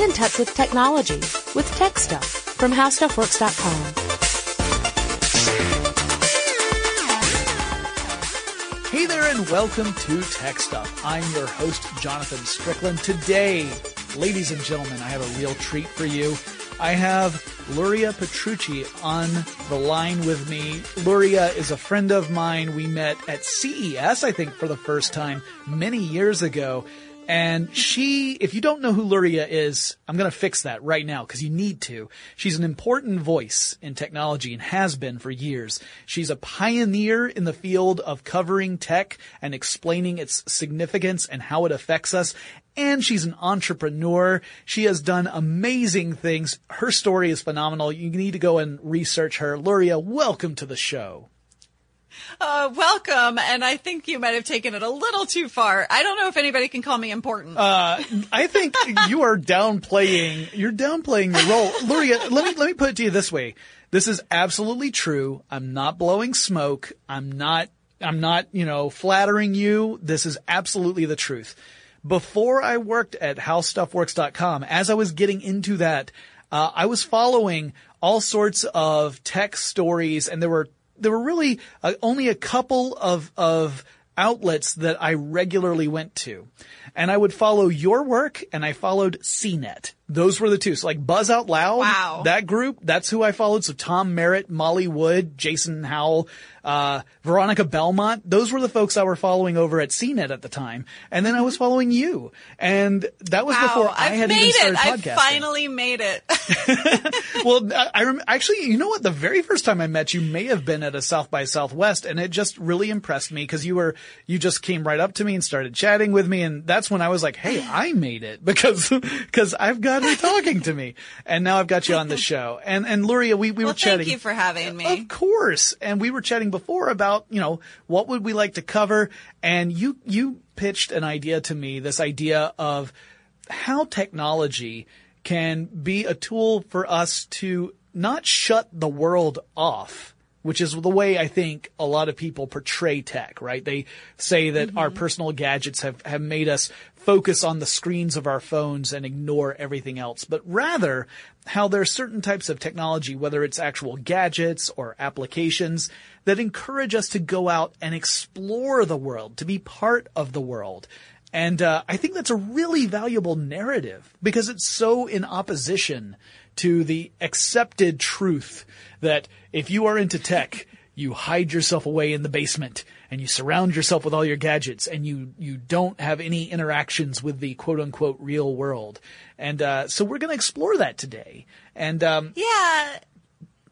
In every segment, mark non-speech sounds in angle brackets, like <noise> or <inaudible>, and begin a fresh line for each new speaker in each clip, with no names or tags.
Get in touch with technology with Tech Stuff from HowStuffWorks.com.
Hey there and welcome to Tech Stuff. I'm your host, Jonathan Strickland. Today, ladies and gentlemen, I have a real treat for you. I have Luria Petrucci on the line with me. Luria is a friend of mine. We met at CES, I think, for the first time many years ago. And she, if you don't know who Luria is, I'm going to fix that right now because you need to. She's an important voice in technology and has been for years. She's a pioneer in the field of covering tech and explaining its significance and how it affects us and she's an entrepreneur. She has done amazing things. Her story is phenomenal. You need to go and research her. Luria, welcome to the show.
Uh, welcome, and I think you might have taken it a little too far. I don't know if anybody can call me important.
Uh, I think you are downplaying. You're downplaying your role, Luria. Let me let me put it to you this way: This is absolutely true. I'm not blowing smoke. I'm not. I'm not. You know, flattering you. This is absolutely the truth before I worked at howstuffworks.com, as I was getting into that, uh, I was following all sorts of tech stories and there were, there were really uh, only a couple of, of outlets that I regularly went to. And I would follow your work and I followed CNET. Those were the two. So like Buzz Out Loud,
wow.
that group, that's who I followed. So Tom Merritt, Molly Wood, Jason Howell, uh, Veronica Belmont, those were the folks I were following over at CNET at the time. And then I was following you. And that was
wow,
before I
I've
had
made
even started
it.
podcasting.
I finally made it. <laughs>
well, I, I rem- actually, you know what? The very first time I met you may have been at a South by Southwest and it just really impressed me because you were, you just came right up to me and started chatting with me. And that's when I was like, Hey, I made it <laughs> because, because I've got her <laughs> talking to me and now I've got you on the show. And, and Luria, we, we
well,
were chatting.
Thank you for having me.
Of course. And we were chatting before about, you know, what would we like to cover? And you, you pitched an idea to me, this idea of how technology can be a tool for us to not shut the world off, which is the way I think a lot of people portray tech, right? They say that mm-hmm. our personal gadgets have, have made us focus on the screens of our phones and ignore everything else, but rather how there are certain types of technology, whether it's actual gadgets or applications that encourage us to go out and explore the world, to be part of the world. And uh, I think that's a really valuable narrative because it's so in opposition to the accepted truth that if you are into tech, you hide yourself away in the basement and you surround yourself with all your gadgets and you, you don't have any interactions with the quote unquote real world. And, uh, so we're going to explore that today. And, um,
yeah.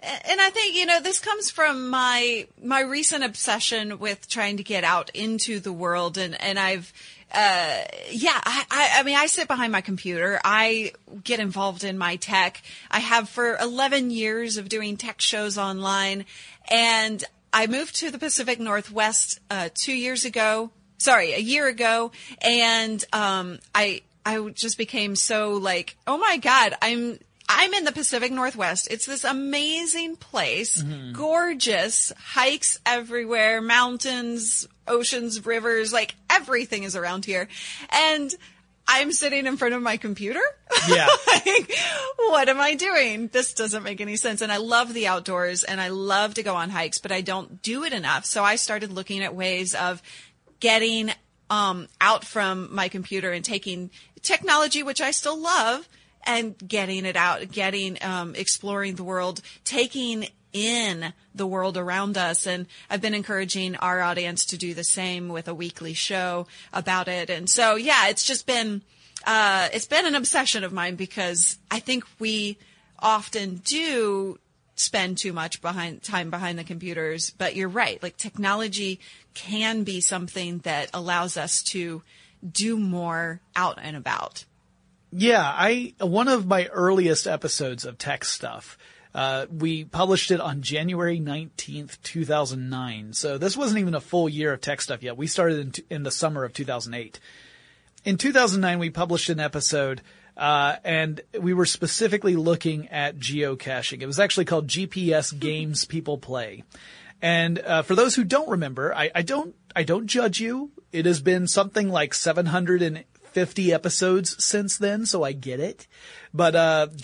And I think, you know, this comes from my, my recent obsession with trying to get out into the world and, and I've, uh, yeah, I, I, I, mean, I sit behind my computer. I get involved in my tech. I have for 11 years of doing tech shows online and I moved to the Pacific Northwest, uh, two years ago. Sorry, a year ago. And, um, I, I just became so like, oh my God, I'm I'm in the Pacific Northwest. It's this amazing place, mm-hmm. gorgeous, hikes everywhere, mountains, oceans, rivers, like everything is around here. And I'm sitting in front of my computer. <laughs>
Yeah.
like, what am I doing? This doesn't make any sense. And I love the outdoors and I love to go on hikes, but I don't do it enough. So I started looking at ways of getting um, out from my computer and taking technology, which I still love, and getting it out, getting, um, exploring the world, taking in the world around us. And I've been encouraging our audience to do the same with a weekly show about it. And so, yeah, it's just been, uh, it's been an obsession of mine because I think we often do spend too much behind time behind the computers. But you're right. Like technology can be something that allows us to do more out and about.
Yeah, I one of my earliest episodes of tech stuff. Uh, we published it on January 19th, 2009. So this wasn't even a full year of tech stuff yet. We started in, t- in the summer of 2008. In 2009, we published an episode, uh, and we were specifically looking at geocaching. It was actually called GPS <laughs> Games People Play. And uh, for those who don't remember, I, I, don't I don't judge you. It has been something like 700 and 50 episodes since then, so I get it. But, uh, <laughs>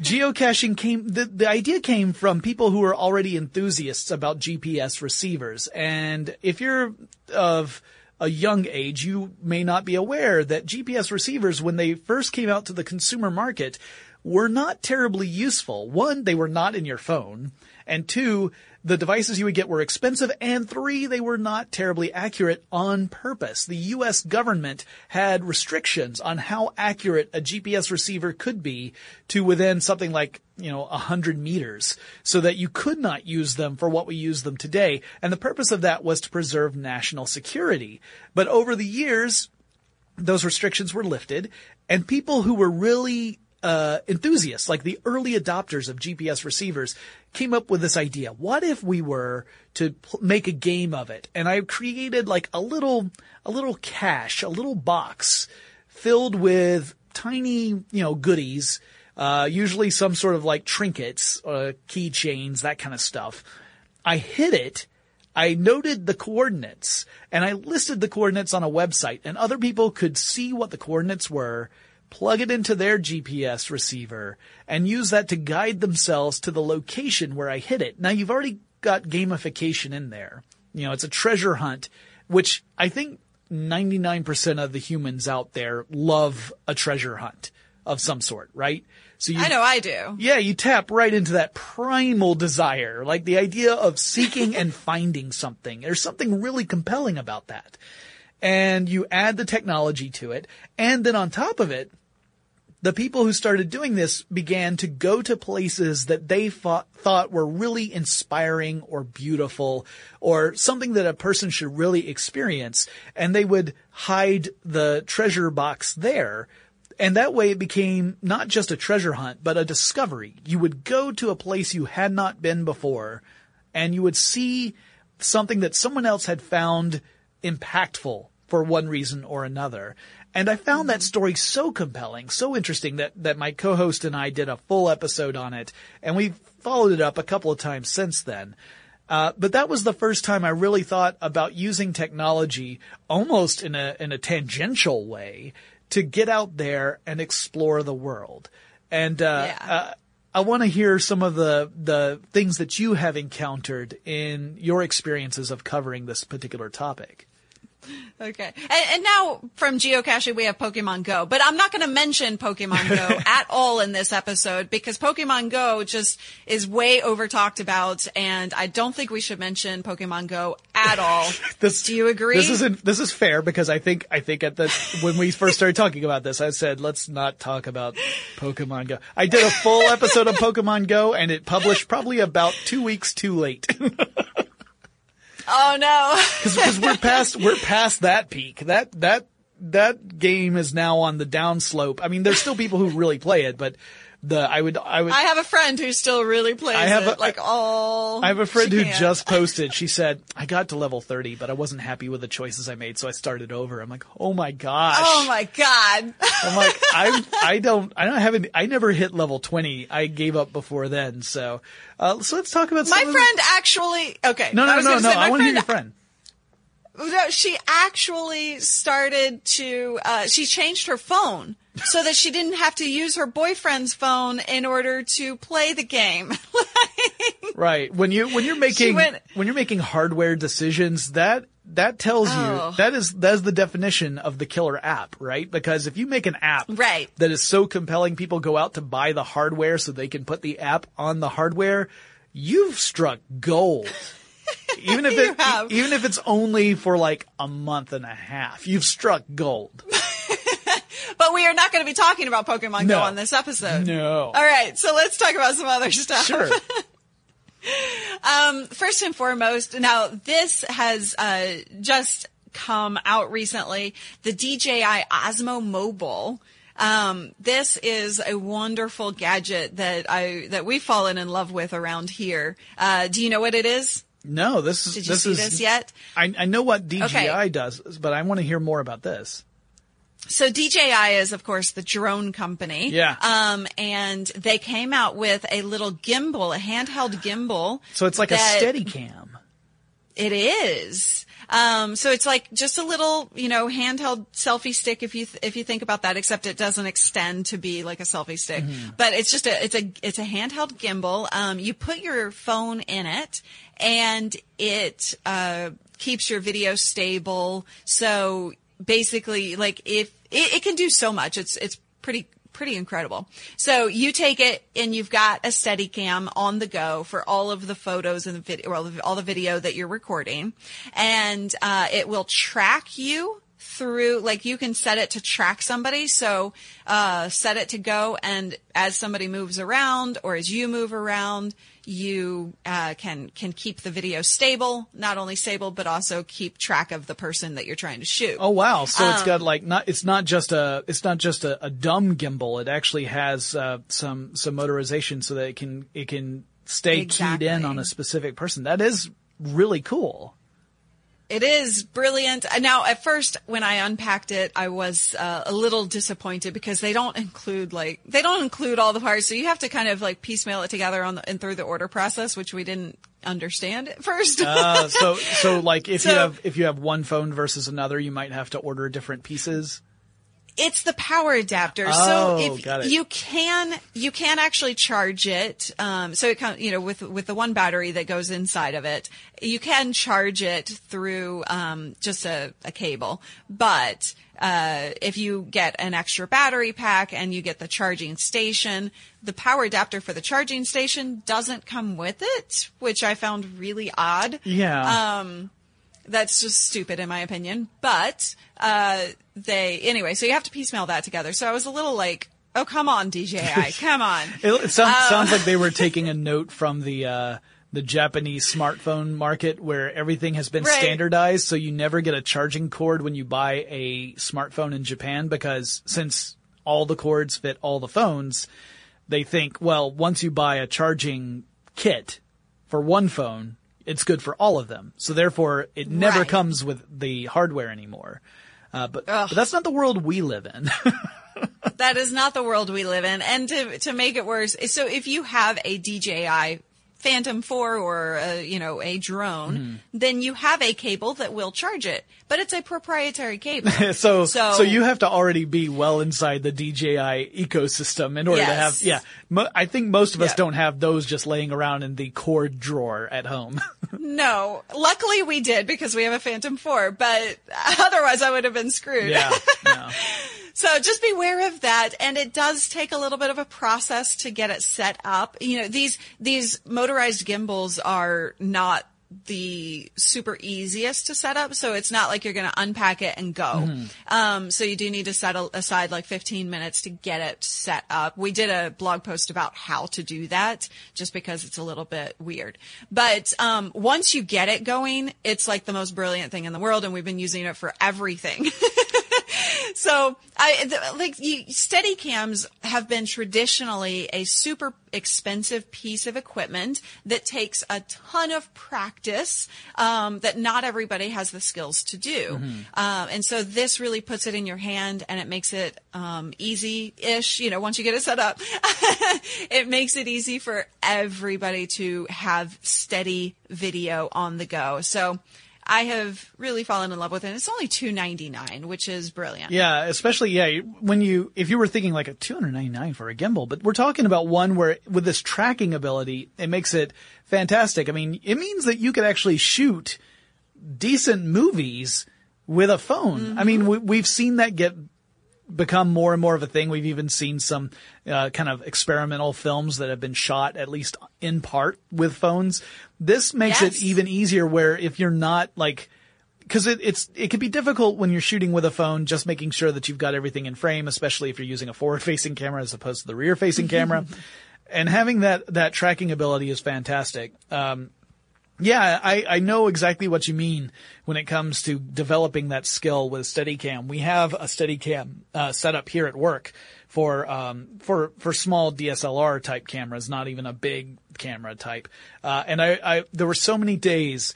geocaching came, the, the idea came from people who are already enthusiasts about GPS receivers. And if you're of a young age, you may not be aware that GPS receivers, when they first came out to the consumer market, were not terribly useful. One, they were not in your phone. And two, the devices you would get were expensive. And three, they were not terribly accurate on purpose. The US government had restrictions on how accurate a GPS receiver could be to within something like, you know, a hundred meters so that you could not use them for what we use them today. And the purpose of that was to preserve national security. But over the years, those restrictions were lifted and people who were really uh, enthusiasts, like the early adopters of GPS receivers, came up with this idea. What if we were to pl- make a game of it? And I created like a little, a little cache, a little box filled with tiny, you know, goodies, uh, usually some sort of like trinkets, uh, keychains, that kind of stuff. I hid it. I noted the coordinates and I listed the coordinates on a website and other people could see what the coordinates were plug it into their GPS receiver, and use that to guide themselves to the location where I hit it. Now you've already got gamification in there. You know, it's a treasure hunt, which I think 99% of the humans out there love a treasure hunt of some sort, right? So you,
I know I do.
yeah, you tap right into that primal desire, like the idea of seeking <laughs> and finding something. There's something really compelling about that. And you add the technology to it. And then on top of it, the people who started doing this began to go to places that they thought, thought were really inspiring or beautiful or something that a person should really experience. And they would hide the treasure box there. And that way it became not just a treasure hunt, but a discovery. You would go to a place you had not been before and you would see something that someone else had found impactful for one reason or another. And I found that story so compelling, so interesting that, that my co-host and I did a full episode on it and we followed it up a couple of times since then. Uh, but that was the first time I really thought about using technology almost in a, in a tangential way to get out there and explore the world. And, uh,
Yeah.
uh I want to hear some of the the things that you have encountered in your experiences of covering this particular topic.
Okay. And, and now from geocaching, we have Pokemon Go, but I'm not going to mention Pokemon Go <laughs> at all in this episode because Pokemon Go just is way over talked about. And I don't think we should mention Pokemon Go at all. <laughs>
This,
Do you agree?
This isn't. This is fair because I think I think at the when we first started talking about this, I said let's not talk about Pokemon Go. I did a full episode of Pokemon Go, and it published probably about two weeks too late <laughs>
oh no. <laughs>
because we're past we're past that peak. That that that game is now on the downslope. I mean, there's still people who really play it, but the I would I would
I have a friend who still really plays
I have
it,
a-
like all.
I have a friend who
can.
just <laughs> posted. She said, "I got to level 30, but I wasn't happy with the choices I made, so I started over." I'm like, "Oh my gosh!"
Oh my god.
I'm like, <laughs> I I don't I don't have any. I never hit level 20. I gave up before then. So, uh, so let's talk about
My
some of the-
friend actually. Okay.
No,
I
no, no, no.
say,
I want to hear your friend.
No, she actually started to, uh, she changed her phone so that she didn't have to use her boyfriend's phone in order to play the game. <laughs>
Right. When you when you're making
went-
when you're making hardware decisions, that that tells
Oh.
you that is that is the definition of the killer app, right? Because if you make an app
Right.
that is so compelling people go out to buy the hardware so they can put the app on the hardware, you've struck gold. <laughs> Even if it even if it's only for like a month and a half, you've struck gold. <laughs>
but we are not going to be talking about Pokemon
No.
Go on this episode.
No.
All right. So let's talk about some other stuff.
Sure. <laughs>
Um, first and foremost, now this has uh, just come out recently. The DJI Osmo Mobile. Um, this is a wonderful gadget that I that we've fallen in love with around here. Uh, do you know what it is?
No, this is
Did you
this
see
is
this yet?
I, I know what DJI
Okay.
does, but I want to hear more about this.
So DJI is, of course, the drone company.
Yeah.
Um, and they came out with a little gimbal, a handheld gimbal.
So it's like a steady cam.
It is. Um, so it's like just a little, you know, handheld selfie stick if you th- if you think about that, except it doesn't extend to be like a selfie stick. But it's just a it's a it's a handheld gimbal. Um, you put your phone in it, and it uh, keeps your video stable. So basically, like if it, it can do so much, it's it's pretty pretty incredible. So you take it and you've got a steady cam on the go for all of the photos and the video, the, all the video that you're recording. And, uh, it will track you through, like you can set it to track somebody. So, uh, set it to go and as somebody moves around or as you move around, you uh, can can keep the video stable, not only stable but also keep track of the person that you're trying to shoot.
Oh wow! So it's got like not it's not just a it's not just a, a dumb gimbal. It actually has uh, some some motorization so that it can it can stay keyed in on a specific person. That is really cool.
It is brilliant. Uh, Now, at first, when I unpacked it, I was uh, a little disappointed because they don't include like they don't include all the parts, so you have to kind of like piecemeal it together on the and through the order process, which we didn't understand at first.
Uh, so so like if you <laughs> have if you have one phone versus another, you might have to order different pieces.
It's the power adapter.
Oh,
so if
got it.
you can, you can actually charge it. Um, so it comes, you know, with, with the one battery that goes inside of it, you can charge it through, um, just a, a cable. But, uh, if you get an extra battery pack and you get the charging station, the power adapter for the charging station doesn't come with it, which I found really odd
Yeah.
Um, that's just stupid in my opinion. But uh, they anyway, so you have to piecemeal that together. So I was a little like, oh come on, DJI, <laughs> come on.
It, it sounds,
uh,
sounds like they were <laughs> taking a note from the uh, the Japanese smartphone market, where everything has been
Right.
standardized, so you never get a charging cord when you buy a smartphone in Japan, because since all the cords fit all the phones, they think, well, once you buy a charging kit for one phone, it's good for all of them. So therefore, it never
Right.
comes with the hardware anymore. Uh, but, but that's not the world we live in. <laughs>
that is not the world we live in. And to to make it worse, so if you have a DJI Phantom 4 or a, you know a drone,
Mm-hmm.
then you have a cable that will charge it, but it's a proprietary cable. <laughs>
so, so,
So-
you have to already be well inside the DJI ecosystem in order to have, yeah. Mo- I think most of us
Yeah.
don't have those just laying around in the cord drawer at home. <laughs>
no, luckily we did because we have a Phantom 4, but <laughs> otherwise I would have been screwed.
yeah. yeah.
So just beware of that. And it does take a little bit of a process to get it set up. You know, these, these motorized gimbals are not the super easiest to set up. So it's not like you're going to unpack it and go. Um, so you do need to set aside like 15 minutes to get it set up. We did a blog post about how to do that just because it's a little bit weird. But, um, once you get it going, it's like the most brilliant thing in the world. And we've been using it for everything. <laughs> So I like you, steady cams have been traditionally a super expensive piece of equipment that takes a ton of practice um, that not everybody has the skills to do. Um, and so this really puts it in your hand and it makes it um, easy-ish. You know, once you get it set up, <laughs> it makes it easy for everybody to have steady video on the go. So. I have really fallen in love with it. It's only two ninety nine, which is brilliant.
Yeah, especially yeah, when you if you were thinking like a 299 for a gimbal, but we're talking about one where with this tracking ability, it makes it fantastic. I mean, it means that you could actually shoot decent movies with a phone. I mean, mm-hmm. we, we've seen that get become more and more of a thing. We've even seen some uh, kind of experimental films that have been shot at least in part with phones. This makes
Yes.
it even easier where if you're not like because it, it's it can be difficult when you're shooting with a phone, just making sure that you've got everything in frame, especially if you're using a forward-facing camera as opposed to the rear-facing <laughs> camera. And having that that tracking ability is fantastic. Um, yeah, I, I know exactly what you mean when it comes to developing that skill with Steadicam. We have a Steadicam uh, set up here at work for um, for for small DSLR type cameras, not even a big camera type. Uh, and I, I there were so many days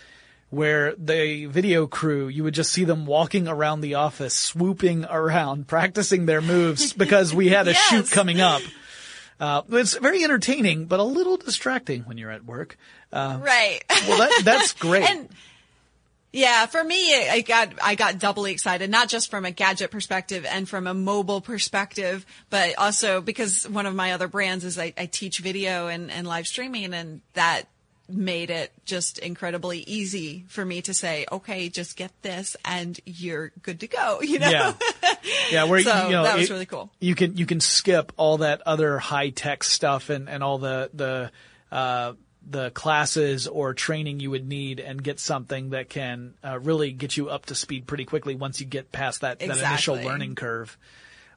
where the video crew, you would just see them walking around the office, swooping around, <laughs> practicing their moves because we had a
Yes.
shoot coming up. Uh, it's very entertaining, but a little distracting when you're at work. Uh,
Right.
well, that, that's <laughs> great.
and Yeah, for me, I got I got doubly excited, not just from a gadget perspective and from a mobile perspective, but also because one of my other brands is I, I teach video and, and live streaming, and that made it just incredibly easy for me to say, okay, just get this and you're good to go. You know?
Yeah. Yeah, where <laughs>
So
you know
that was
it-
really cool.
You can you can skip all that other high tech stuff and, and all the the uh, the classes or training you would need and get something that can uh, really get you up to speed pretty quickly once you get past that, that initial learning curve.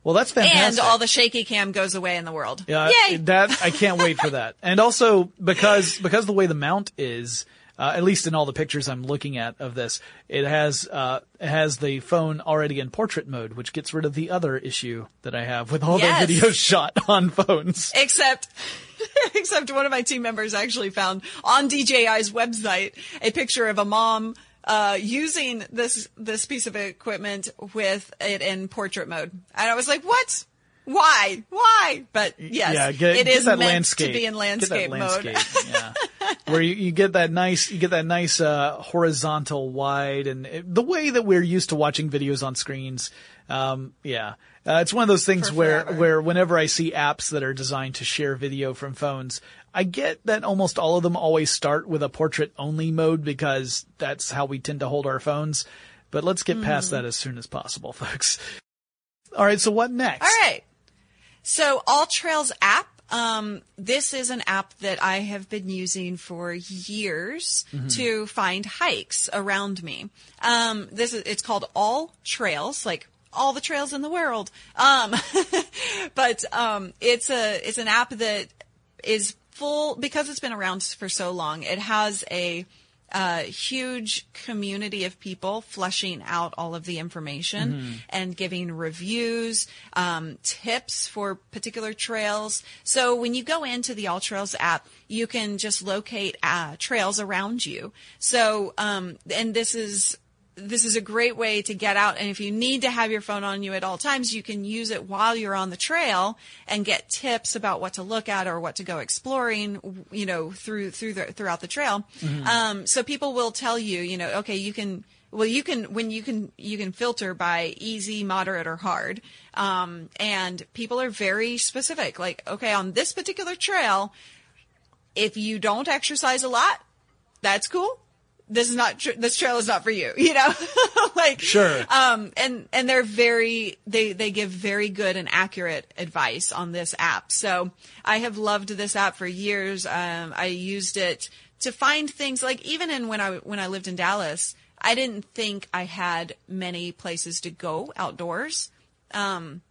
Well, that's fantastic.
and all the shaky cam goes away in the world.
Yeah,
Yay!
that I <laughs> can't wait for that. And also because because the way the mount is, uh, at least in all the pictures I'm looking at of this, it has uh, it has the phone already in portrait mode, which gets rid of the other issue that I have with all
Yes.
the videos <laughs> shot on phones.
Except, <laughs> except one of my team members actually found on DJI's website a picture of a mom uh, using this this piece of equipment with it in portrait mode, and I was like, "What? Why? Why?" But yes,
yeah, get,
it
get
is
that
meant
landscape.
to be in
that
landscape, mode.
yeah. <laughs> Where you, you get that nice, you get that nice uh, horizontal wide, and it, the way that we're used to watching videos on screens. Um, yeah, uh, it's one of those things where where whenever I see apps that are designed to share video from phones, I get that almost all of them always start with a portrait only mode because that's how we tend to hold our phones. But let's get past
Mm-hmm.
that as soon as possible, <laughs> folks. All right, so what next?
All right. So All Trails app. Um, this is an app that I have been using for years to find hikes around me. Um, this is, it's called All Trails, like all the trails in the world. Um, <laughs> but, um, it's a, it's an app that is full because it's been around for so long. It has a, uh, huge community of people fleshing out all of the information and giving reviews, um, tips for particular trails. So when you go into the All Trails app, you can just locate uh, trails around you. So, um, and this is this is a great way to get out. And if you need to have your phone on you at all times, you can use it while you're on the trail and get tips about what to look at or what to go exploring, you know, through, through the, throughout the trail. Um, so people will tell you, you know, okay, you can, well, you can, when you can, you can filter by easy, moderate, or hard. Um, and people are very specific. Like, okay, on this particular trail, if you don't exercise a lot, that's cool. This is not, tr- this trail is not for you, <laughs> you know, <laughs> like,
Sure.
um, and, and they're very, they, they give very good and accurate advice on this app. So I have loved this app for years. Um, I used it to find things like even in when I, when I lived in Dallas, I didn't think I had many places to go outdoors. Um,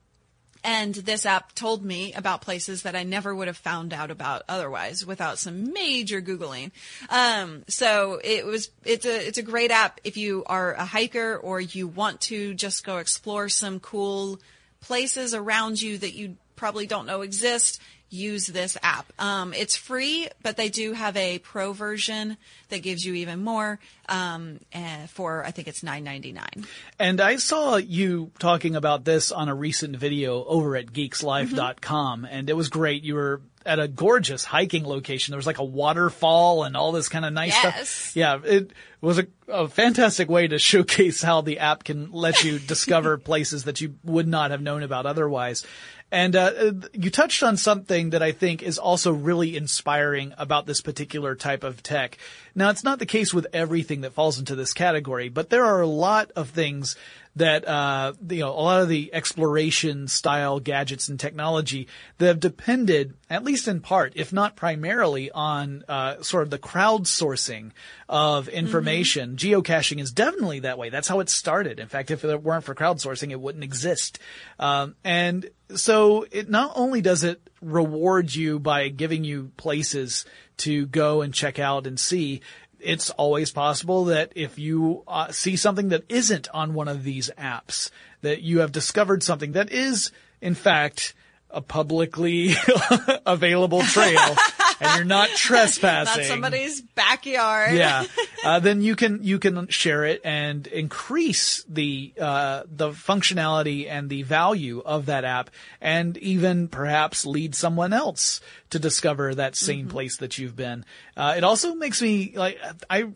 and this app told me about places that I never would have found out about otherwise without some major Googling. Um, so it was, it's a, it's a great app if you are a hiker or you want to just go explore some cool places around you that you probably don't know exist. Use this app. Um, it's free, but they do have a pro version that gives you even more. Um, eh, for I think it's nine ninety nine.
And I saw you talking about this on a recent video over at geekslife.com and it was great. You were at a gorgeous hiking location. There was like a waterfall and all this kind of nice
Yes.
stuff. Yeah, it was a, a fantastic way to <laughs> showcase how the app can let you discover <laughs> places that you would not have known about otherwise. And uh, you touched on something that I think is also really inspiring about this particular type of tech. Now, it's not the case with everything that falls into this category, but there are a lot of things that uh, you know, a lot of the exploration style gadgets and technology that have depended, at least in part, if not primarily, on uh, sort of the crowdsourcing of information. Geocaching is definitely that way. That's how it started. In fact, if it weren't for crowdsourcing, it wouldn't exist. Um, and so it not only does it reward you by giving you places to go and check out and see, it's always possible that if you uh, see something that isn't on one of these apps, that you have discovered something that is, in fact, a publicly <laughs> available trail, and you're not <laughs> trespassing.
Not somebody's backyard.
Yeah. <laughs> uh, then you can you can share it and increase the uh, the functionality and the value of that app, and even perhaps lead someone else to discover that same place that you've been. Uh, it also makes me like I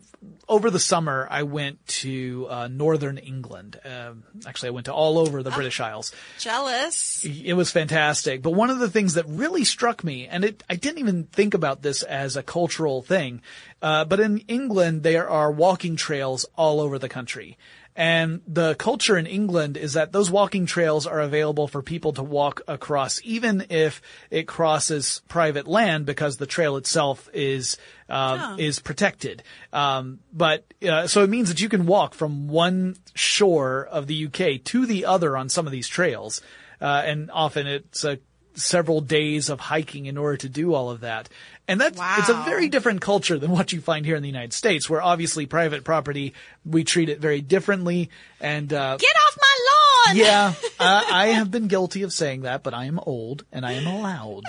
over the summer I went to uh, northern England. Um actually, I went to all over the British Isles.
Jealous.
It was fantastic. But one of the things that really struck me, and it, I didn't even think about this as a cultural thing, uh, but in England, there are walking trails all over the country. And the culture in England is that those walking trails are available for people to walk across, even if it crosses private land, because the trail itself is uh, is protected. Um, but uh, so it means that you can walk from one shore of the UK to the other on some of these trails, uh, and often it's a several days of hiking in order to do all of that. And that's, it's a very different culture than what you find here in the United States, where obviously private property, we treat it very differently. And, uh,
Get off my lawn.
yeah, <laughs> uh, I have been guilty of saying that, but I am old and I am allowed.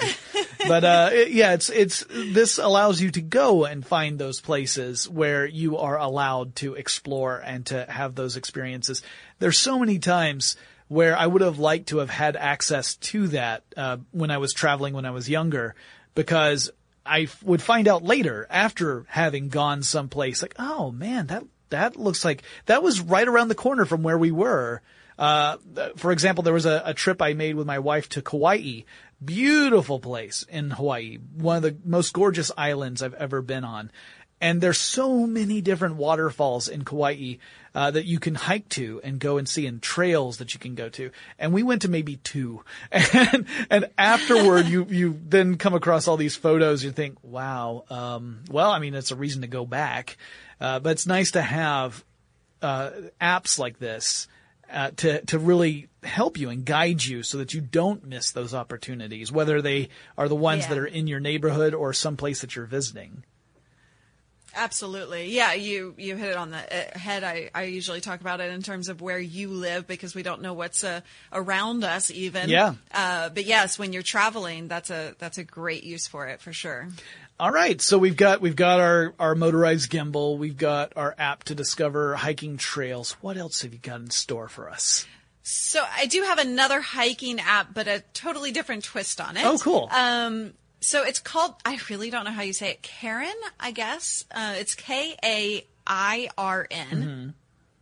But, uh, it- yeah, it's, it's, this allows you to go and find those places where you are allowed to explore and to have those experiences. There's so many times where I would have liked to have had access to that, uh, when I was traveling when I was younger, because I f- would find out later after having gone someplace like, oh man, that, that looks like, that was right around the corner from where we were. Uh, for example, there was a, a trip I made with my wife to Kauai. Beautiful place in Hawaii. One of the most gorgeous islands I've ever been on. And there's so many different waterfalls in Kauai uh, that you can hike to and go and see, and trails that you can go to. And we went to maybe two, <laughs> and and afterward, you you then come across all these photos. You think, wow. Um, well, I mean, it's a reason to go back, uh, but it's nice to have uh, apps like this uh, to to really help you and guide you so that you don't miss those opportunities, whether they are the ones
Yeah.
that are in your neighborhood or someplace that you're visiting.
Absolutely. Yeah, you you hit it on the uh, head. I, I usually talk about it in terms of where you live because we don't know what's uh, around us even.
Yeah.
Uh, but yes, when you're traveling, that's a that's a great use for it for sure.
All right, so we've got we've got our our motorized gimbal, we've got our app to discover hiking trails. What else have you got in store for us?
So I do have another hiking app, but a totally different twist on it.
Oh, cool.
Um, so it's called, I really don't know how you say it. Karen, I guess. Uh, it's K A I R N.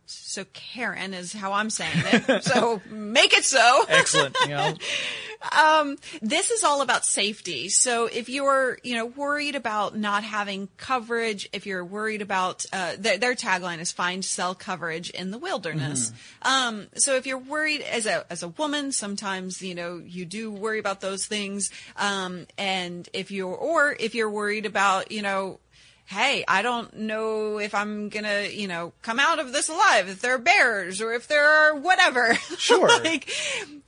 So Karen is how I'm saying it. so make it so.
Excellent. You <laughs> know,
this is all about safety. So if you're, you know, worried about not having coverage, if you're worried about, uh, their, their tagline is find cell coverage in the wilderness. Um, so if you're worried as a, as a woman, sometimes, you know, you do worry about those things. Um, and if you're, or if you're worried about, you know, hey, I don't know if I'm gonna, you know, come out of this alive, if there are bears or if there are whatever. <laughs>
Sure.
like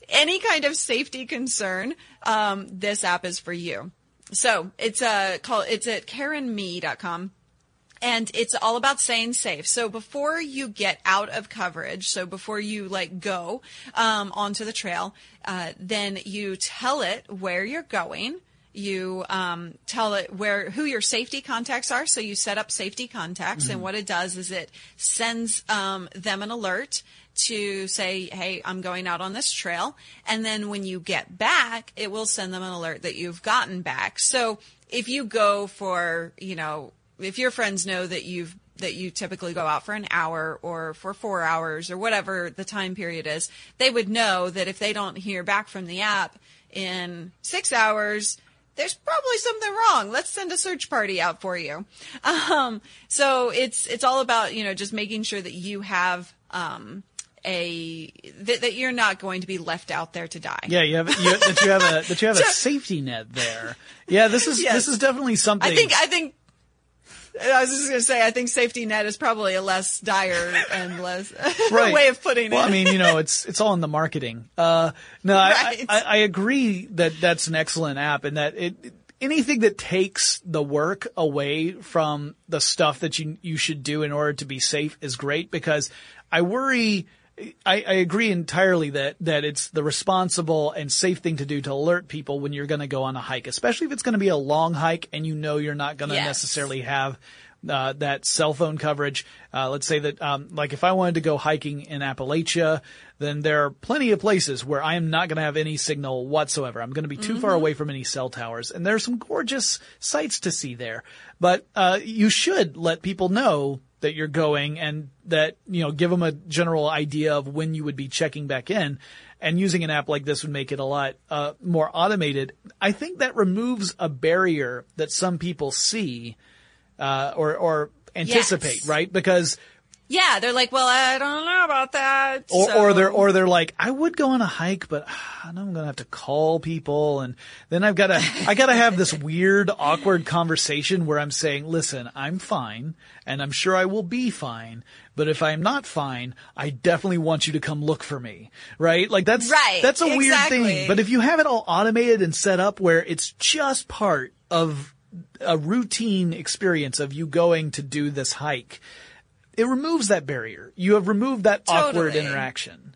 any kind of safety concern, um, this app is for you. So it's uh call, it's at karenme.com and it's all about staying safe. So before you get out of coverage, so before you like go um, onto the trail, uh, then you tell it where you're going. You um, tell it where who your safety contacts are. So you set up safety contacts, and what it does is it sends um, them an alert to say, "Hey, I'm going out on this trail," and then when you get back, it will send them an alert that you've gotten back. So if you go for, you know, if your friends know that you've that you typically go out for an hour or for four hours or whatever the time period is, they would know that if they don't hear back from the app in six hours, there's probably something wrong. Let's send a search party out for you. Um, so it's it's all about you know just making sure that you have um, a that, that you're not going to be left out there to die.
yeah, you have you, that you have a that you have a <laughs> safety net there. Yeah, this is
Yes.
this is definitely something.
I think I think I was just going to say I think safety net is probably a less dire and less <laughs>
right.
way of putting
well,
it.
I mean, you know, it's it's all in the marketing. Uh, no, I,
Right.
I, I agree that that's an excellent app, and that it anything that takes the work away from the stuff that you you should do in order to be safe is great because I worry. I, I agree entirely that, that it's the responsible and safe thing to do to alert people when you're going to go on a hike, especially if it's going to be a long hike and you know you're not going to
Yes.
necessarily have uh, that cell phone coverage. Uh, let's say that, um, like if I wanted to go hiking in Appalachia, then there are plenty of places where I am not going to have any signal whatsoever. I'm going to be too far away from any cell towers, and there are some gorgeous sights to see there. But uh, you should let people know that you're going and that you know give them a general idea of when you would be checking back in. And using an app like this would make it a lot uh, more automated. I think that removes a barrier that some people see uh, or or anticipate,
Yes.
right? Because
Yeah, they're like, well, I don't know about that.
or,
so-
or they're or they're like, I would go on a hike, but ah, know I'm gonna have to call people, and then I've got to I got to have this <laughs> weird, awkward conversation where I'm saying, listen, I'm fine, and I'm sure I will be fine, but if I'm not fine, I definitely want you to come look for me, right? Like that's
Right,
that's a weird thing. But if you have it all automated and set up where it's just part of a routine experience of you going to do this hike. It removes that barrier. You have removed that awkward interaction.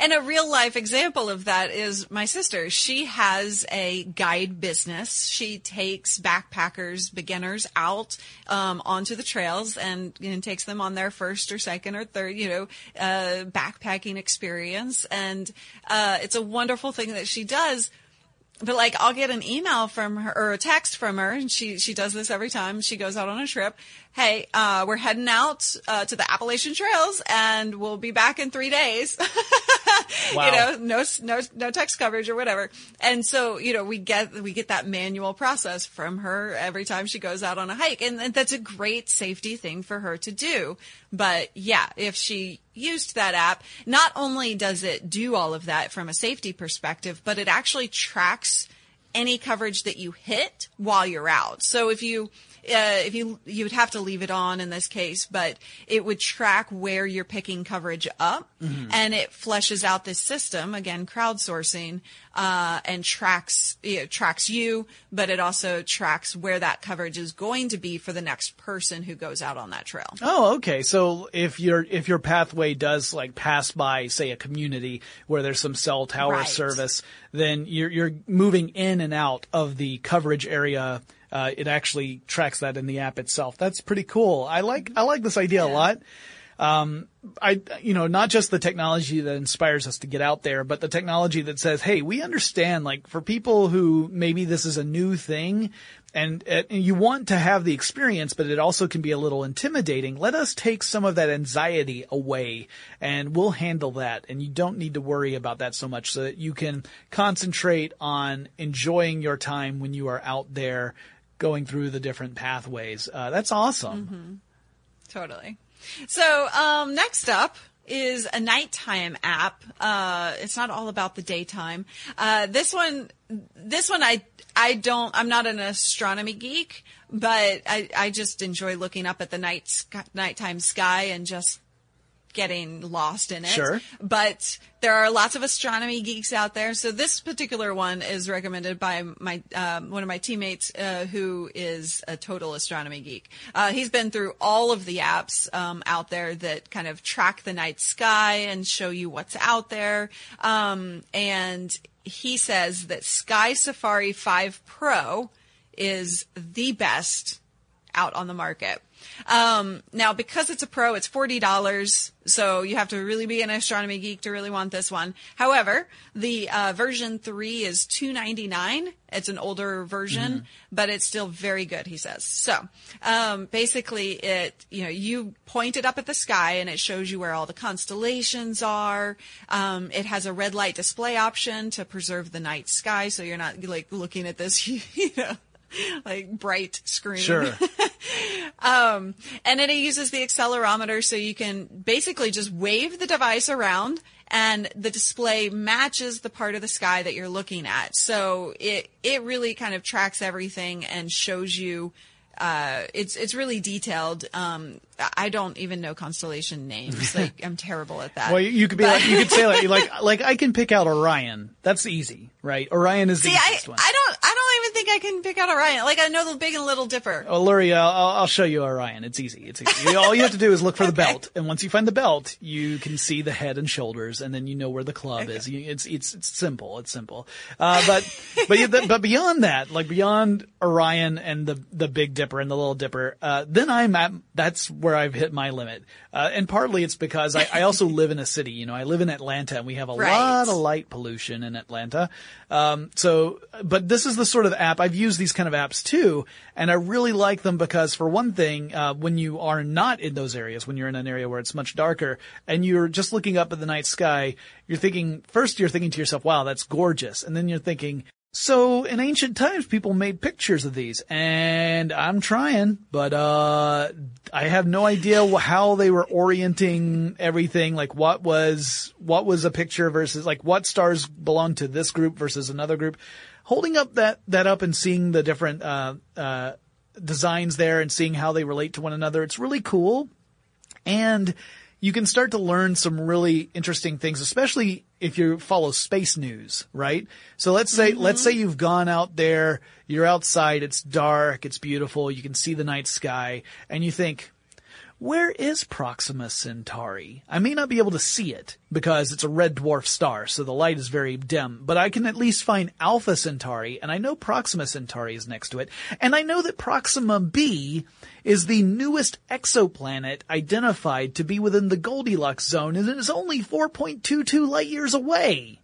And a real life example of that is my sister. She has a guide business. She takes backpackers, beginners out um, onto the trails and, and takes them on their first or second or third, you know, uh, backpacking experience. And uh, it's a wonderful thing that she does. But like, I'll get an email from her or a text from her, and she she does this every time she goes out on a trip. Hey, uh, we're heading out uh, to the Appalachian Trails, and we'll be back in three days. <laughs> <laughs>
Wow.
You know, no no no text coverage or whatever. And so, you know, we get we get that manual process from her every time she goes out on a hike, and, and that's a great safety thing for her to do. But yeah, if she used that app, not only does it do all of that from a safety perspective, but it actually tracks any coverage that you hit while you're out. So if you uh, if you you would have to leave it on in this case, but it would track where you're picking coverage up, and it fleshes out this system again, crowdsourcing, uh, and tracks you know, tracks you, but it also tracks where that coverage is going to be for the next person who goes out on that trail.
Oh, okay. So if your if your pathway does like pass by, say, a community where there's some cell tower
Right.
service, then you're you're moving in and out of the coverage area. Uh, it actually tracks that in the app itself. That's pretty cool. I like I like this idea a lot. I, you know, not just the technology that inspires us to get out there, but the technology that says, hey, we understand, like, for people who maybe this is a new thing and, and you want to have the experience, but it also can be a little intimidating. Let us take some of that anxiety away and we'll handle that. And you don't need to worry about that so much so that you can concentrate on enjoying your time when you are out there going through the different pathways. Uh, that's awesome.
Totally. So um, next up is a nighttime app. Uh, it's not all about the daytime. Uh, this one, this one, I I don't. I'm not an astronomy geek, but I I just enjoy looking up at the night nighttime sky and just getting lost in it.
Sure.
But there are lots of astronomy geeks out there. So this particular one is recommended by my um, one of my teammates uh, who is a total astronomy geek. Uh, he's been through all of the apps um, out there that kind of track the night sky and show you what's out there. Um, and he says that Sky Safari 5 Pro is the best out on the market. Um, now, because it's a pro, it's forty dollars, so you have to really be an astronomy geek to really want this one. However, the uh, version three is two ninety nine. It's an older version, but it's still very good. He says so. Um, basically, it you know you point it up at the sky and it shows you where all the constellations are. Um, it has a red light display option to preserve the night sky, so you're not like looking at this, <laughs> you know. Like bright screen.
Sure. <laughs>
Um, and then it uses the accelerometer so you can basically just wave the device around and the display matches the part of the sky that you're looking at. So it, it really kind of tracks everything and shows you, uh, it's, it's really detailed. Um, I don't even know constellation names. <laughs> Like I'm terrible at that.
Well, you, you could be
But-
like, you could say like, <laughs> like, like I can pick out Orion. That's easy, right? Orion is the
See, I,
easiest one.
I don't, I don't even think I can pick out Orion. Like I know the Big and Little Dipper.
Oh, Luria, I'll, I'll show you Orion. It's easy. It's easy. All you have to do is look for the <laughs> belt, and once you find the belt, you can see the head and shoulders, and then you know where the club is. You, it's it's it's simple. It's simple. Uh, but but but beyond that, like beyond Orion and the the Big Dipper and the Little Dipper, uh, then I'm at that's where I've hit my limit. Uh, and partly it's because I, I also <laughs> live in a city. You know, I live in Atlanta, and we have a
Right.
lot of light pollution in Atlanta. Um, so, but this is the sort of app I've used these kind of apps too, and I really like them because, for one thing, uh, when you are not in those areas, when you're in an area where it's much darker, and you're just looking up at the night sky, you're thinking first you're thinking to yourself, "Wow, that's gorgeous," and then you're thinking. So in ancient times, people made pictures of these, and I'm trying, but uh, I have no idea how they were orienting everything. Like what was what was a picture versus like what stars belong to this group versus another group. Holding up that that up and seeing the different uh, uh, designs there and seeing how they relate to one another, it's really cool and you can start to learn some really interesting things, especially if you follow space news, right? So let's say, mm-hmm. let's say you've gone out there, you're outside, it's dark, it's beautiful, you can see the night sky, and you think, where is Proxima Centauri? I may not be able to see it because it's a red dwarf star, so the light is very dim, but I can at least find Alpha Centauri, and I know Proxima Centauri is next to it, and I know that Proxima B is the newest exoplanet identified to be within the Goldilocks zone, and it is only 4.22 light years away.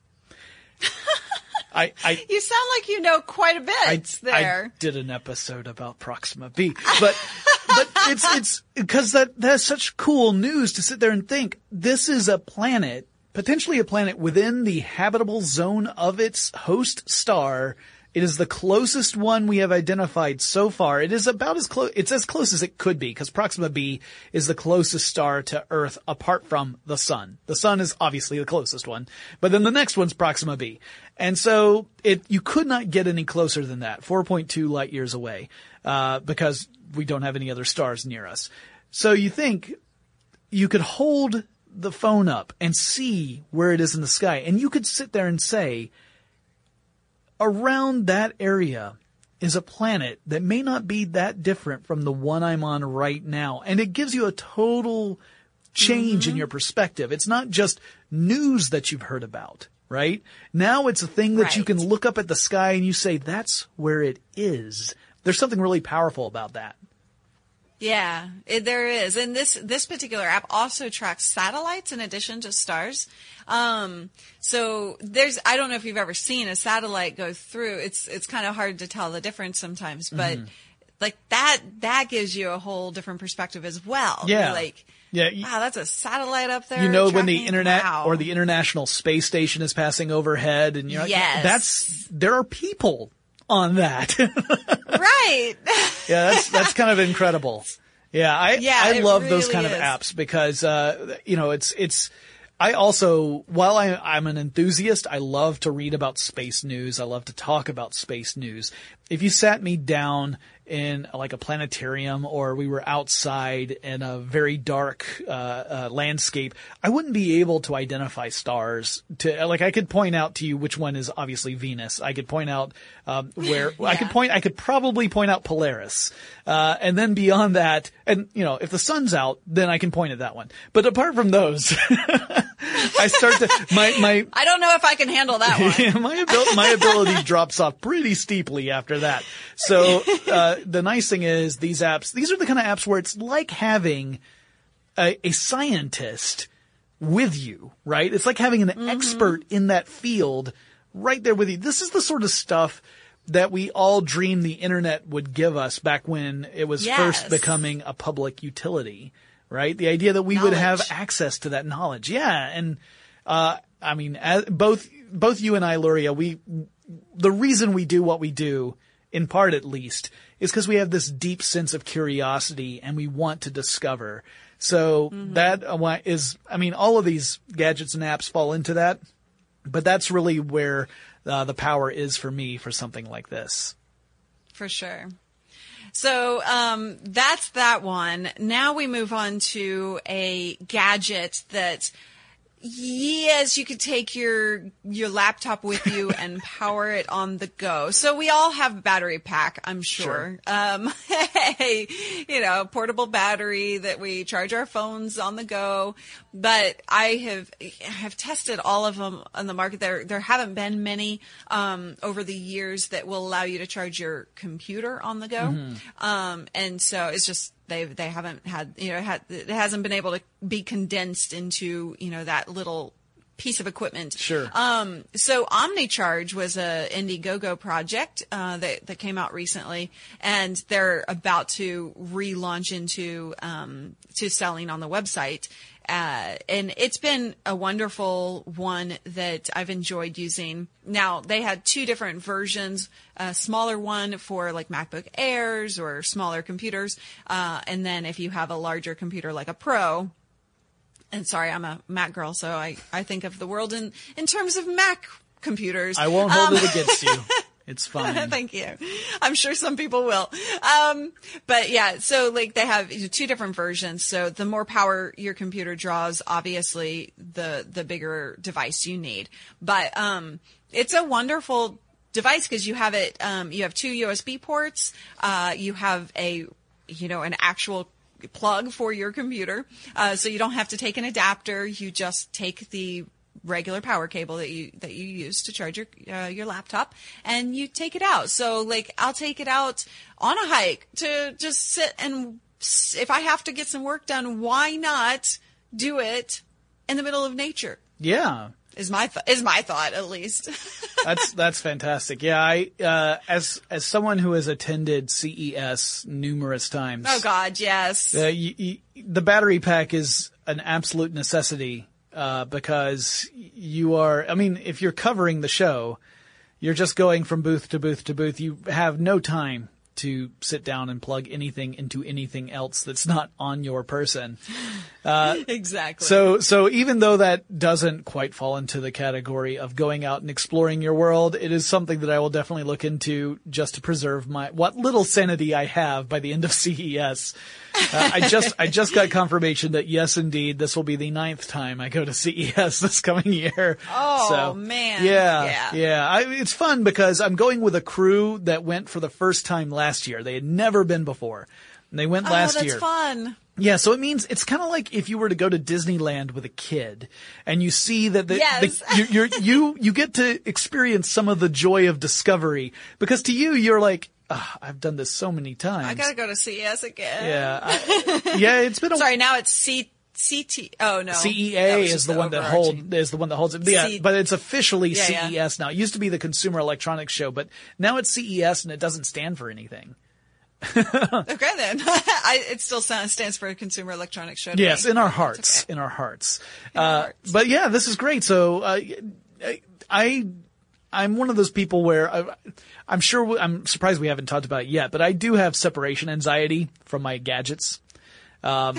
<laughs> I, I,
You sound like you know quite a bit
I,
there.
I did an episode about Proxima B, but but <laughs> it's it's because that that's such cool news to sit there and think this is a planet, potentially a planet within the habitable zone of its host star. It is the closest one we have identified so far. It is about as close, it's as close as it could be because Proxima B is the closest star to Earth apart from the sun. The sun is obviously the closest one, but then the next one's Proxima B. And so it, you could not get any closer than that, 4.2 light years away, uh, because we don't have any other stars near us. So you think you could hold the phone up and see where it is in the sky, and you could sit there and say, around that area is a planet that may not be that different from the one I'm on right now. And it gives you a total change in mm-hmm. your perspective. It's not just news that you've heard about, right? Now it's a thing that you can look up at the sky and you say, that's where it is. There's something really powerful about that.
Yeah, it, there is, and this this particular app also tracks satellites in addition to stars. Um, so there's I don't know if you've ever seen a satellite go through. It's it's kind of hard to tell the difference sometimes, but
Mm-hmm.
like that that gives you a whole different perspective as well.
Yeah.
You're like
Yeah,
wow, that's a satellite up there.
you know when the internet
Wow.
or the international space station is passing overhead and you're like,
Yes.
that's there are people on that <laughs>
right.
yeah that's that's kind of incredible yeah i
Yeah,
i love those
really
kind of apps because uh you know it's it's I also, while I, I'm an enthusiast, I love to read about space news. I love to talk about space news. If you sat me down in like a planetarium or we were outside in a very dark uh, uh, landscape, I wouldn't be able to identify stars. To like, I could point out to you which one is obviously Venus. I could point out um, where <laughs> I could point. I could probably point out Polaris, uh, and then beyond that, and you know, if the sun's out, then I can point at that one. But apart from those, <laughs> I start to my my <laughs>
I don't know if I can handle that one.
yeah, <laughs> my abil- my ability drops off pretty steeply after that. So uh, the nice thing is these apps. These are the kind of apps where it's like having a, a scientist with you, right? It's like having an expert in that field right there with you. This is the sort of stuff that we all dreamed the internet would give us back when it was first becoming a public utility, right? The idea that we would have access to that knowledge. Yeah. And, uh, I mean, as, both, both you and I, Luria, we, the reason we do what we do, in part at least, is because we have this deep sense of curiosity and we want to discover. So that uh, is, I mean, all of these gadgets and apps fall into that, but that's really where uh, the power is for me for something like this.
For sure. So um, that's that one. Now we move on to a gadget that Yes, you could take your your laptop with you <laughs> and power it on the go. So we all have a battery pack, I'm sure. Um, <laughs> hey, you know, portable battery that we charge our phones on the go. But I have have tested all of them on the market. There there haven't been many um, over the years that will allow you to charge your computer on the go. Um, and so it's just they they haven't had you know had, it hasn't been able to be condensed into you know that little piece of equipment.
Sure.
Um, so OmniCharge was a Indiegogo project uh, that that came out recently, and they're about to relaunch into um, to selling on the website. Uh, and it's been a wonderful one that I've enjoyed using. Now they had two different versions, a smaller one for like MacBook Airs or smaller computers, uh, and then if you have a larger computer like a Pro, and sorry, I'm a Mac girl, so I, I think of the world in, in terms of Mac computers.
I won't hold it against you. <laughs> It's <laughs> fine.
Thank you. I'm sure some people will. Um, but yeah, so like they have two different versions. So the more power your computer draws, obviously the, the bigger device you need. But, um, it's a wonderful device because you have it, um, you have two USB ports, uh, you have a, you know, an actual plug for your computer. Uh, so you don't have to take an adapter. You just take the regular power cable that you that you use to charge your uh, your laptop and you take it out. So like I'll take it out on a hike to just sit and if I have to get some work done, why not do it in the middle of nature?
Yeah.
Is my th- is my thought at least. <laughs>
That's that's fantastic. Yeah, I uh, as as someone who has attended CES numerous times.
oh God, yes.
Uh, y y the battery pack is an absolute necessity uh, because you are. I mean, if you're covering the show, you're just going from booth to booth to booth. You have no time to sit down and plug anything into anything else that's not on your person. <laughs>
exactly.
So, so even though that doesn't quite fall into the category of going out and exploring your world, it is something that I will definitely look into just to preserve my, what little sanity I have by the end of <laughs> CES. Uh, I just, I just got confirmation that yes, indeed, this will be the ninth time I go to CES <laughs> this coming year.
Oh,
So,
man.
Yeah.
Yeah.
Yeah. I, it's fun because I'm going with a crew that went for the first time last year. They had never been before. And they went
oh,
last
that's
year.
fun.
Yeah, so it means it's kind of like if you were to go to Disneyland with a kid and you see that the,
Yes.
the you, you're, you you get to experience some of the joy of discovery because to you you're like "Ah, I've done this so many times.
I gotta go to CES again.
yeah, I- <laughs> yeah. It's been a
Sorry, now it's C CT. Oh no,
CEA is
just
the one that hold is the one that holds it. Yeah,
C-
but it's officially
Yeah, yeah.
CES now. It used to be the Consumer Electronics Show, but now it's CES and it doesn't stand for anything. <laughs>
Okay then, <laughs> I, it still stands for Consumer Electronics Show.
Yes,
me.
in our hearts,
okay.
in our hearts.
our
uh,
hearts.
But yeah, this is great. So uh, I, I, I'm one of those people where I, I'm sure we, I'm surprised we haven't talked about it yet, but I do have separation anxiety from my gadgets. Um,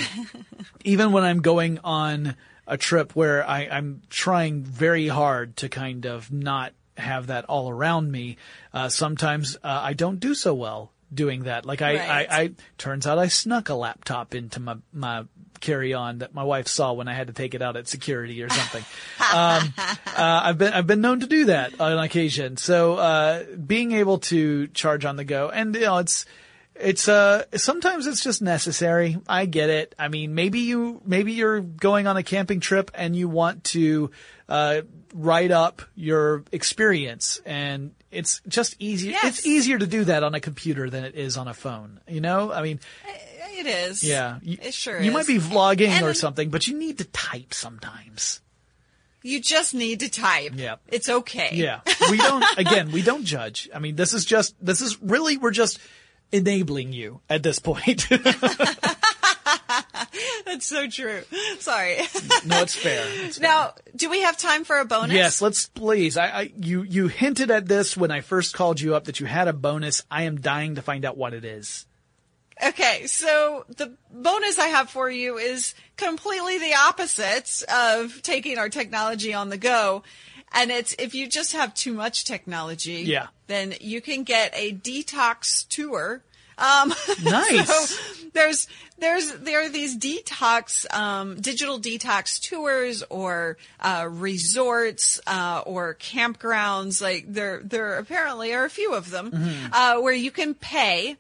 even when I'm going on a trip where I, I'm trying very hard to kind of not have that all around me, uh, sometimes uh, I don't do so well doing that. Like I,
Right.
I, I turns out I snuck a laptop into my my carry on that my wife saw when I had to take it out at security or something. <laughs> um, uh, I've been I've been known to do that on occasion. So uh, being able to charge on the go and you know it's it's uh sometimes it's just necessary. I get it. I mean, maybe you maybe you're going on a camping trip and you want to uh write up your experience and it's just easier
Yes.
it's easier to do that on a computer than it is on a phone. You know? I mean,
it is.
yeah. You,
it sure
You
is.
might be vlogging
And
or something, but you need to type sometimes.
You just need to type.
Yeah.
it's okay.
Yeah. We don't, <laughs> again, we don't judge. I mean, this is just, this is really, we're just enabling you at this point. <laughs>
that's so true. Sorry. <laughs>
no, it's fair. It's fair.
now, do we have time for a bonus?
Yes, let's please. I, I, you, you hinted at this when I first called you up that you had a bonus. I am dying to find out what it is.
Okay, so the bonus I have for you is completely the opposite of taking our technology on the go. And it's if you just have too much technology,
Yeah.
Then you can get a detox tour. Um, <laughs>
Nice.
so there's there's there are these detox um, digital detox tours or uh, resorts uh, or campgrounds like there there apparently are a few of them uh, where you can pay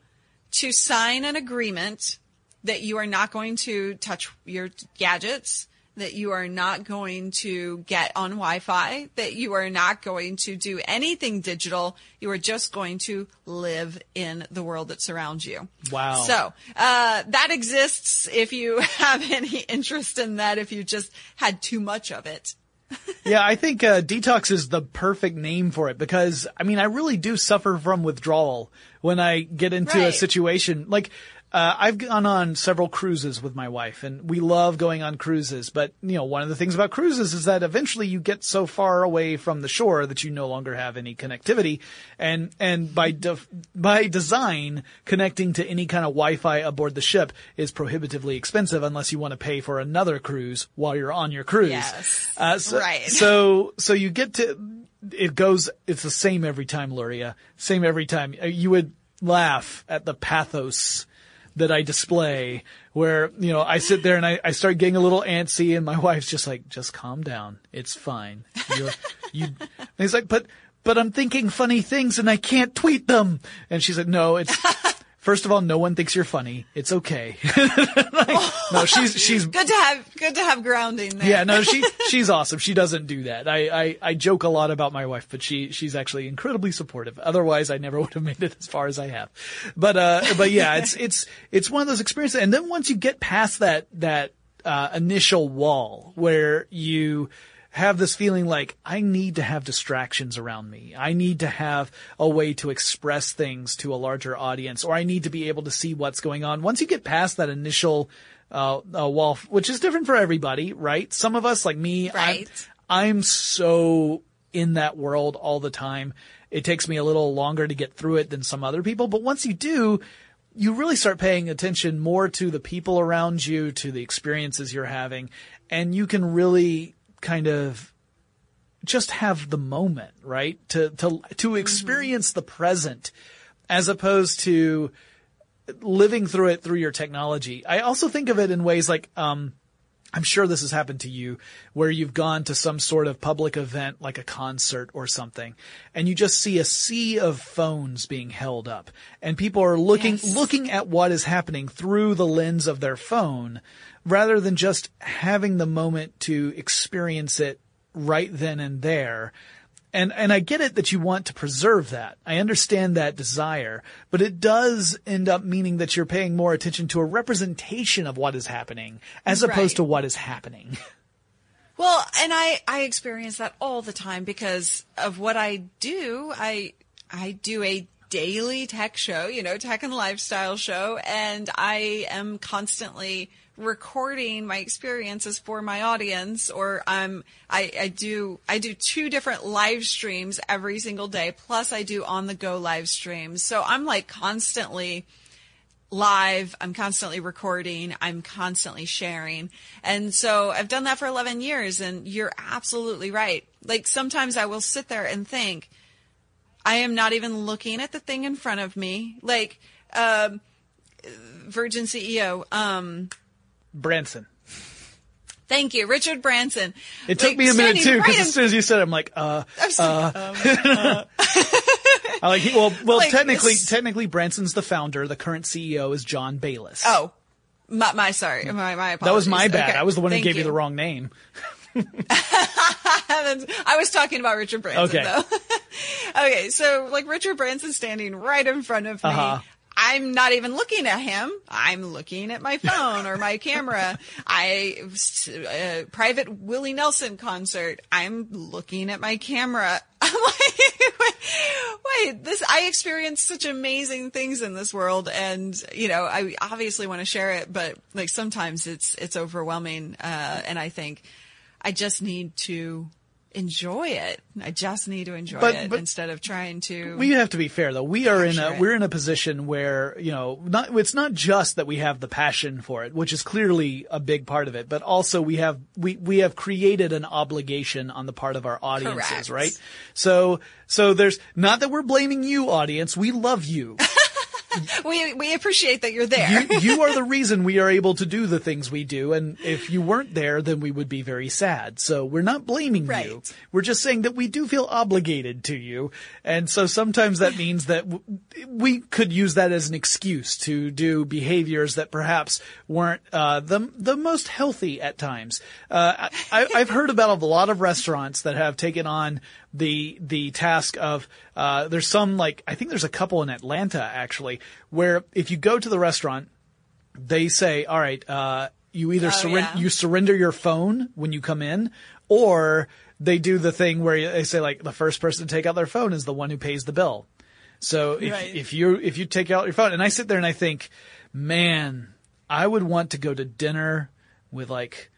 to sign an agreement that you are not going to touch your gadgets that you are not going to get on Wi-Fi, that you are not going to do anything digital. You are just going to live in the world that surrounds you.
Wow.
So uh, that exists. If you <laughs> have any interest in that, if you just had too much of it. <laughs>
yeah, I think uh, detox is the perfect name for it because I mean I really do suffer from withdrawal when I get into a situation like. Uh, I've gone on several cruises with my wife and we love going on cruises, but you know, one of the things about cruises is that eventually you get so far away from the shore that you no longer have any connectivity. And, and by, def- by design, connecting to any kind of Wi-Fi aboard the ship is prohibitively expensive unless you want to pay for another cruise while you're on your cruise.
Yes.
Uh, so,
Right.
So, so you get to, it goes, it's the same every time, Luria. Same every time. Uh, You would laugh at the pathos that I display where, you know, I sit there and I, I start getting a little antsy and my <laughs> wife's just like, just calm down. It's fine. You're, you, and <laughs> he's like, but, but I'm thinking funny things and I can't tweet them. And she's like, no, it's, first of all, no one thinks you're funny. It's okay. <laughs> Like, no, <laughs> she's, she's,
Good to have good to have grounding there.
yeah, no, she <laughs> she's awesome. She doesn't do that. I, I I joke a lot about my wife, but she she's actually incredibly supportive. Otherwise, I never would have made it as far as I have. But uh, but yeah, it's it's it's one of those experiences. And then once you get past that that uh, initial wall where you have this feeling like I need to have distractions around me. I need to have a way to express things to a larger audience, or I need to be able to see what's going on. Once you get past that initial uh, uh, wall, which is different for everybody, right? Some of us, like me,
Right.
I'm, I'm so in that world all the time. It takes me a little longer to get through it than some other people, but once you do, you really start paying attention more to the people around you, to the experiences you're having, and you can really kind of just have the moment, right? To, to, to experience the present as opposed to living through it through your technology. I also think of it in ways like, um, I'm sure this has happened to you where you've gone to some sort of public event like a concert or something and you just see a sea of phones being held up and people are looking,
Yes.
looking at what is happening through the lens of their phone rather than just having the moment to experience it right then and there. And, and I get it that you want to preserve that. I understand that desire, but it does end up meaning that you're paying more attention to a representation of what is happening as opposed
Right.
to what is happening. <laughs>
Well, and I I experience that all the time because of what I do. I I do a daily tech show, you know, tech and lifestyle show, and I am constantly recording my experiences for my audience or I'm I, I do I do two different live streams every single day plus I do on the go live streams. So I'm like constantly live. I'm constantly recording. I'm constantly sharing. And so I've done that for 11 years and you're absolutely right. Like sometimes I will sit there and think, I am not even looking at the thing in front of me. Like, um, Virgin CEO, um,
Branson.
thank you, Richard Branson.
It took
Like,
me a minute too, because as soon as you said it, I'm like, uh,
I was like, um, <laughs>
I like, well, well,
Like,
technically,
it's-
technically Branson's the founder. The current CEO is John Bayliss.
oh, my, my sorry, my, my apologies.
That was my bad.
Okay,
I was the one who
thank
gave you. the wrong name. <laughs>
I was talking about Richard Branson
Okay.
though. <laughs> okay, so like Richard Branson standing right in front of me.
Uh-huh.
I'm not even looking at him. I'm looking at my phone or my <laughs> camera. I uh, private Willie Nelson concert. I'm looking at my camera. <laughs> I'm like, <laughs> wait, this. I experienced such amazing things in this world, and you know, I obviously want to share it, but like sometimes it's it's overwhelming, uh, and I think I just need to enjoy it. I just need to enjoy
But-
it
but-
instead of trying to.
We have to be fair though. We are in a,
it.
we're in a position where, you know, not, it's not just that we have the passion for it, which is clearly a big part of it, but also we have, we, we have created an obligation on the part of our audiences,
Correct.
right? So, so there's, not that we're blaming you audience, we love you. <laughs>
we we appreciate that you're there.
you, you are the reason we are able to do the things we do. And if you weren't there, then we would be very sad. So we're not blaming
Right.
you. We're just saying that we do feel obligated to you. And so sometimes that means that w- we could use that as an excuse to do behaviors that perhaps weren't, uh, the, the most healthy at times. Uh, I, I've heard about a lot of restaurants that have taken on the the task of uh, there's some like I think there's a couple in Atlanta actually where if you go to the restaurant they say all right uh, you either
Oh,
surrender
yeah.
you surrender your phone when you come in or they do the thing where they say like the first person to take out their phone is the one who pays the bill so if
Right.
if you if you take out your phone and I sit there and I think man I would want to go to dinner with like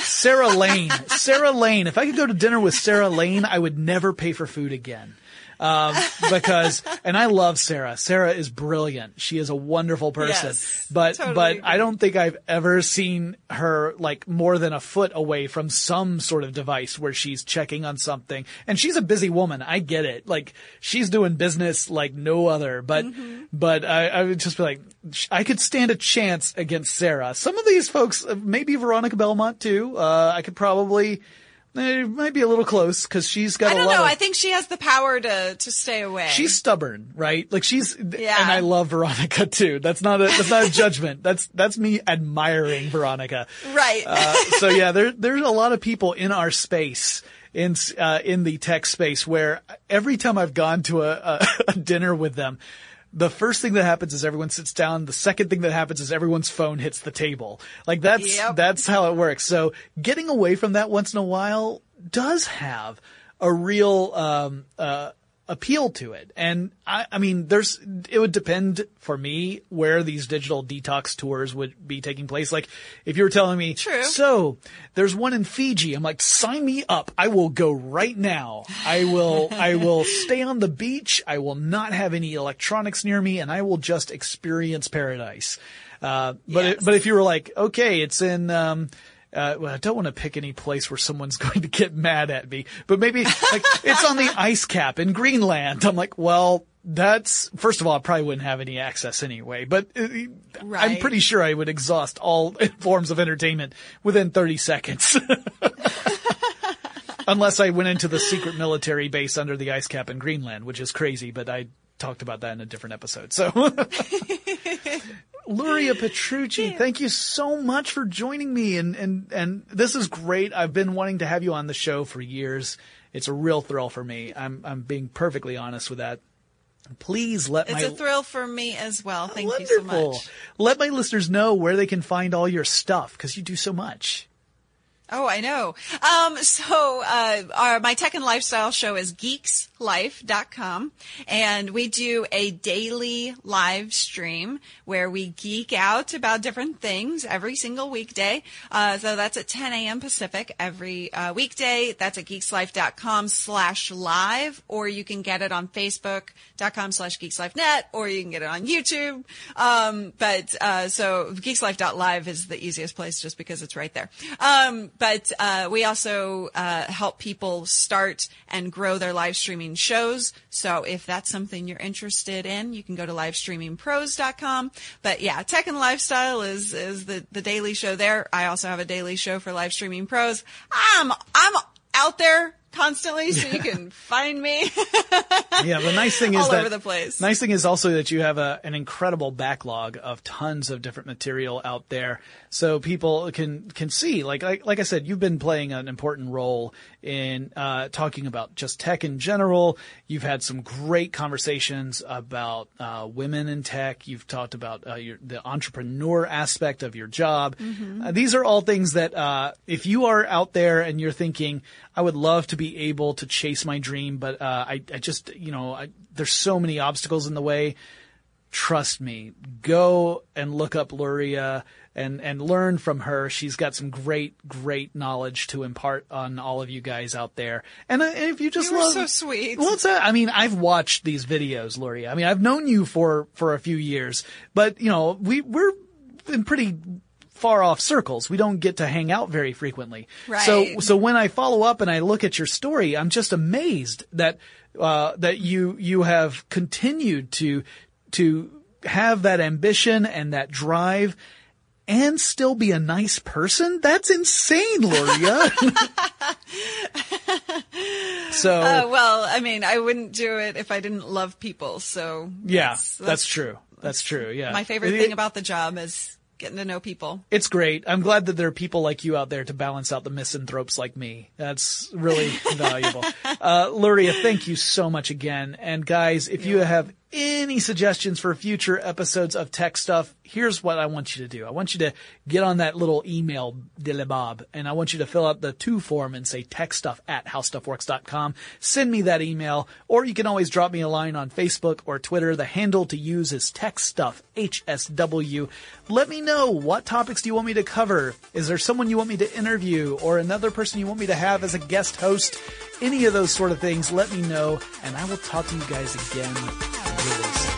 Sarah Lane. Sarah Lane. If I could go to dinner with Sarah Lane, I would never pay for food again. Um, because, and I love Sarah. Sarah is brilliant. She is a wonderful person.
Yes,
but,
totally
but. I don't think I've ever seen her like more than a foot away from some sort of device where she's checking on something. And she's a busy woman. I get it. Like she's doing business like no other. But,
Mm-hmm.
but I, I would just be like, I could stand a chance against Sarah. Some of these folks, uh, maybe Veronica Belmont too. Uh, I could probably. Eh, It might be a little close because she's got.
I don't know.
of
I think she has the power to to stay away.
She's stubborn, right? Like she's,
Yeah.
and I love Veronica too. That's not a, that's not a judgment. That's, that's me admiring Veronica.
right.
Uh, so yeah, there, there's a lot of people in our space, in, uh, in the tech space where every time I've gone to a, a, <laughs> a dinner with them, the first thing that happens is everyone sits down. The second thing that happens is everyone's phone hits the table. Like that's,
Yep.
that's how it works. So getting away from that once in a while does have a real, um, uh, appeal to it. And I, I mean, there's, it would depend for me where these digital detox tours would be taking place. Like if you were telling me,
True.
so there's one in Fiji. I'm like, sign me up. I will go right now. I will, I will <laughs> stay on the beach. I will not have any electronics near me and I will just experience paradise. Uh, but,
Yes.
it, but if you were like, okay, it's in, um, uh, well, I don't want to pick any place where someone's <laughs> going to get mad at me, but maybe like it's on the <laughs> ice cap in Greenland. I'm like, well, that's first of all, I probably wouldn't have any access anyway, but uh, I'm pretty sure I would exhaust all <laughs> forms of entertainment within 30 seconds. Unless I went into the secret military base under the ice cap in Greenland, which is crazy, but I talked about that in a different episode. So, Luria Petrucci, thank you so much for joining me. And, and, and this is great. I've been wanting to have you on the show for years. It's a real thrill for me. I'm, I'm being perfectly honest with that. Please let
it's
my
a thrill for me as well. Thank you so much.
Let my listeners know where they can find all your stuff because you do so much.
Oh, I know. Um, so, uh, our, my tech and lifestyle show is geekslife.com and we do a daily live stream where we geek out about different things every single weekday. Uh, so that's at 10 a.m. Pacific every, uh, weekday. That's at geekslife.com slash live or you can get it on facebook.com slash geekslifenet or you can get it on YouTube. Um, but, uh, so geekslife.live is the easiest place just because it's right there. Um, but uh, we also uh, help people start and grow their live streaming shows. So if that's something you're interested in, you can go to livestreamingpros.com. But yeah, tech and lifestyle is is the the daily show there. I also have a daily show for live streaming pros. I'm I'm out there constantly, so you can <laughs> find me. <laughs>
Yeah, the nice thing is
All
that
over the place.
Nice thing is also that you have a, an incredible backlog of tons of different material out there, so people can can see. Like like, like I said, you've been playing an important role in uh, talking about just tech in general. You've had some great conversations about uh, women in tech. You've talked about uh, your, the entrepreneur aspect of your job. Uh, these are all things that uh, if you are out there and you're thinking, I would love to be able to chase my dream, but uh, I, I just, you know, I, there's so many obstacles in the way. Trust me, go and look up Luria and, and learn from her. She's got some great, great knowledge to impart on all of you guys out there. And, uh, and if you just
You
love,
so sweet.
Well, it's a, I mean, I've watched these videos, Lori. I mean, I've known you for, for a few years, but you know, we, we're in pretty far off circles. We don't get to hang out very frequently. So,
Right.
so when I follow up and I look at your story, I'm just amazed that, uh, that you, you have continued to, to have that ambition and that drive and still be a nice person? That's insane, Luria. <laughs> so,
Uh, well, I mean, I wouldn't do it if I didn't love people. So
yeah,
that's,
that's, true. That's true. Yeah.
My favorite
It-
thing about the job is getting to know people.
It's great. I'm glad that there are people like you out there to balance out the misanthropes like me. That's really <laughs> valuable. Uh, Luria, thank you so much again. And guys, if you have any suggestions for future episodes of Tech Stuff, here's what I want you to do. I want you to get on that little email, Bob, and I want you to fill out the two form and say techstuff at howstuffworks.com. Send me that email, or you can always drop me a line on Facebook or Twitter. The handle to use is techstuff, HSW. Let me know what topics do you want me to cover? Is there someone you want me to interview or another person you want me to have as a guest host? Any of those sort of things, let me know, and I will talk to you guys again really soon.